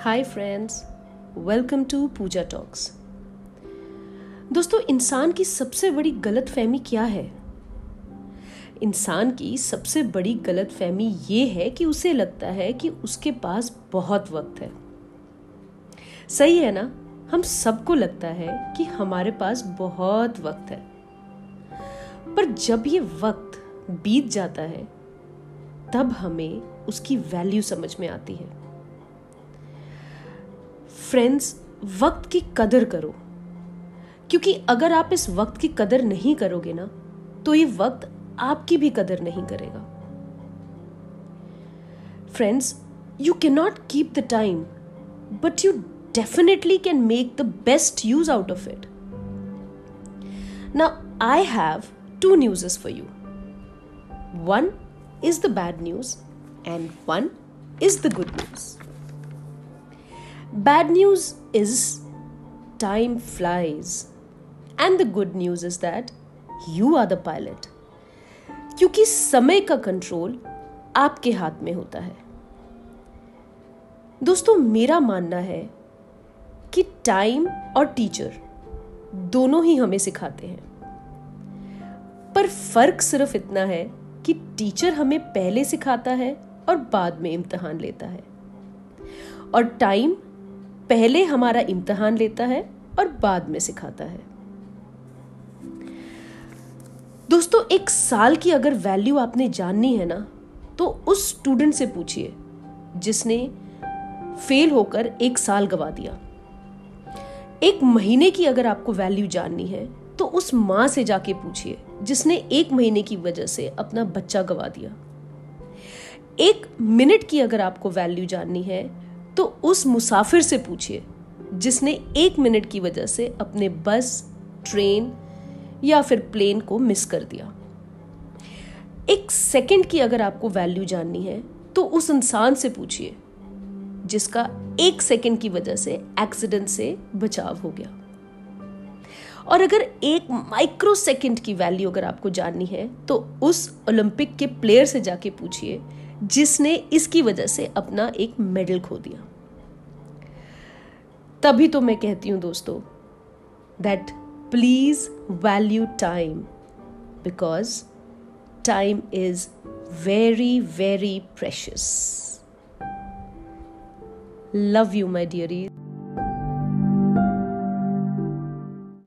Hi friends welcome to Pooja talks दोस्तों, इंसान की सबसे बड़ी गलत फहमी क्या है? इंसान की सबसे बड़ी गलत फहमी ये है कि उसे लगता है कि उसके पास बहुत वक्त है। सही है ना? हम सबको लगता है कि हमारे पास बहुत वक्त है। पर जब ये वक्त बीत जाता है, तब हमें उसकी वैल्यू समझ में आती है। फ्रेंड्स वक्त की कदर करो। क्योंकि अगर आप इस वक्त की कदर नहीं करोगे ना तो ये वक्त आपकी भी कदर नहीं करेगा। Friends you can not keep the time but you definitely can make the best use out of it ना I have two news for you one is the bad news and one is the good news. Bad news is time flies, and the good news is that you are the pilot. क्योंकि समय का control आपके हाथ में होता है। दोस्तों मेरा मानना है कि टाइम और टीचर दोनों ही हमें सिखाते हैं। पर फ़र्क सिर्फ़ इतना है कि टीचर हमें पहले सिखाता है और बाद में इम्तहान लेता है। और टाइम पहले हमारा इम्तहान लेता है और बाद में सिखाता है। दोस्तों, एक साल की अगर वैल्यू आपने जाननी है ना तो उस स्टूडेंट से पूछिए, जिसने फेल होकर एक साल गवा दिया। एक महीने की अगर आपको वैल्यू जाननी है तो उस माँ से जाके पूछिए, जिसने एक महीने की वजह से अपना बच्चा गवा दिया। एक मिनट की अगर आपको वैल्यू जाननी है तो उस मुसाफिर से पूछिए, जिसने एक मिनट की वजह से अपने बस, ट्रेन या फिर प्लेन को मिस कर दिया। एक सेकंड की अगर आपको वैल्यू जाननी है तो उस इंसान से पूछिए, जिसका एक सेकंड की वजह से एक्सीडेंट से बचाव हो गया। और अगर एक माइक्रो सेकेंड की वैल्यू अगर आपको जाननी है तो उस ओलंपिक के प्लेयर से जाके पूछिए, जिसने इसकी वजह से अपना एक मेडल खो दिया। तभी तो मैं कहती हूँ दोस्तों that please value time because time is very very precious love you my dearie